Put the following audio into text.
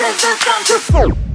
This is to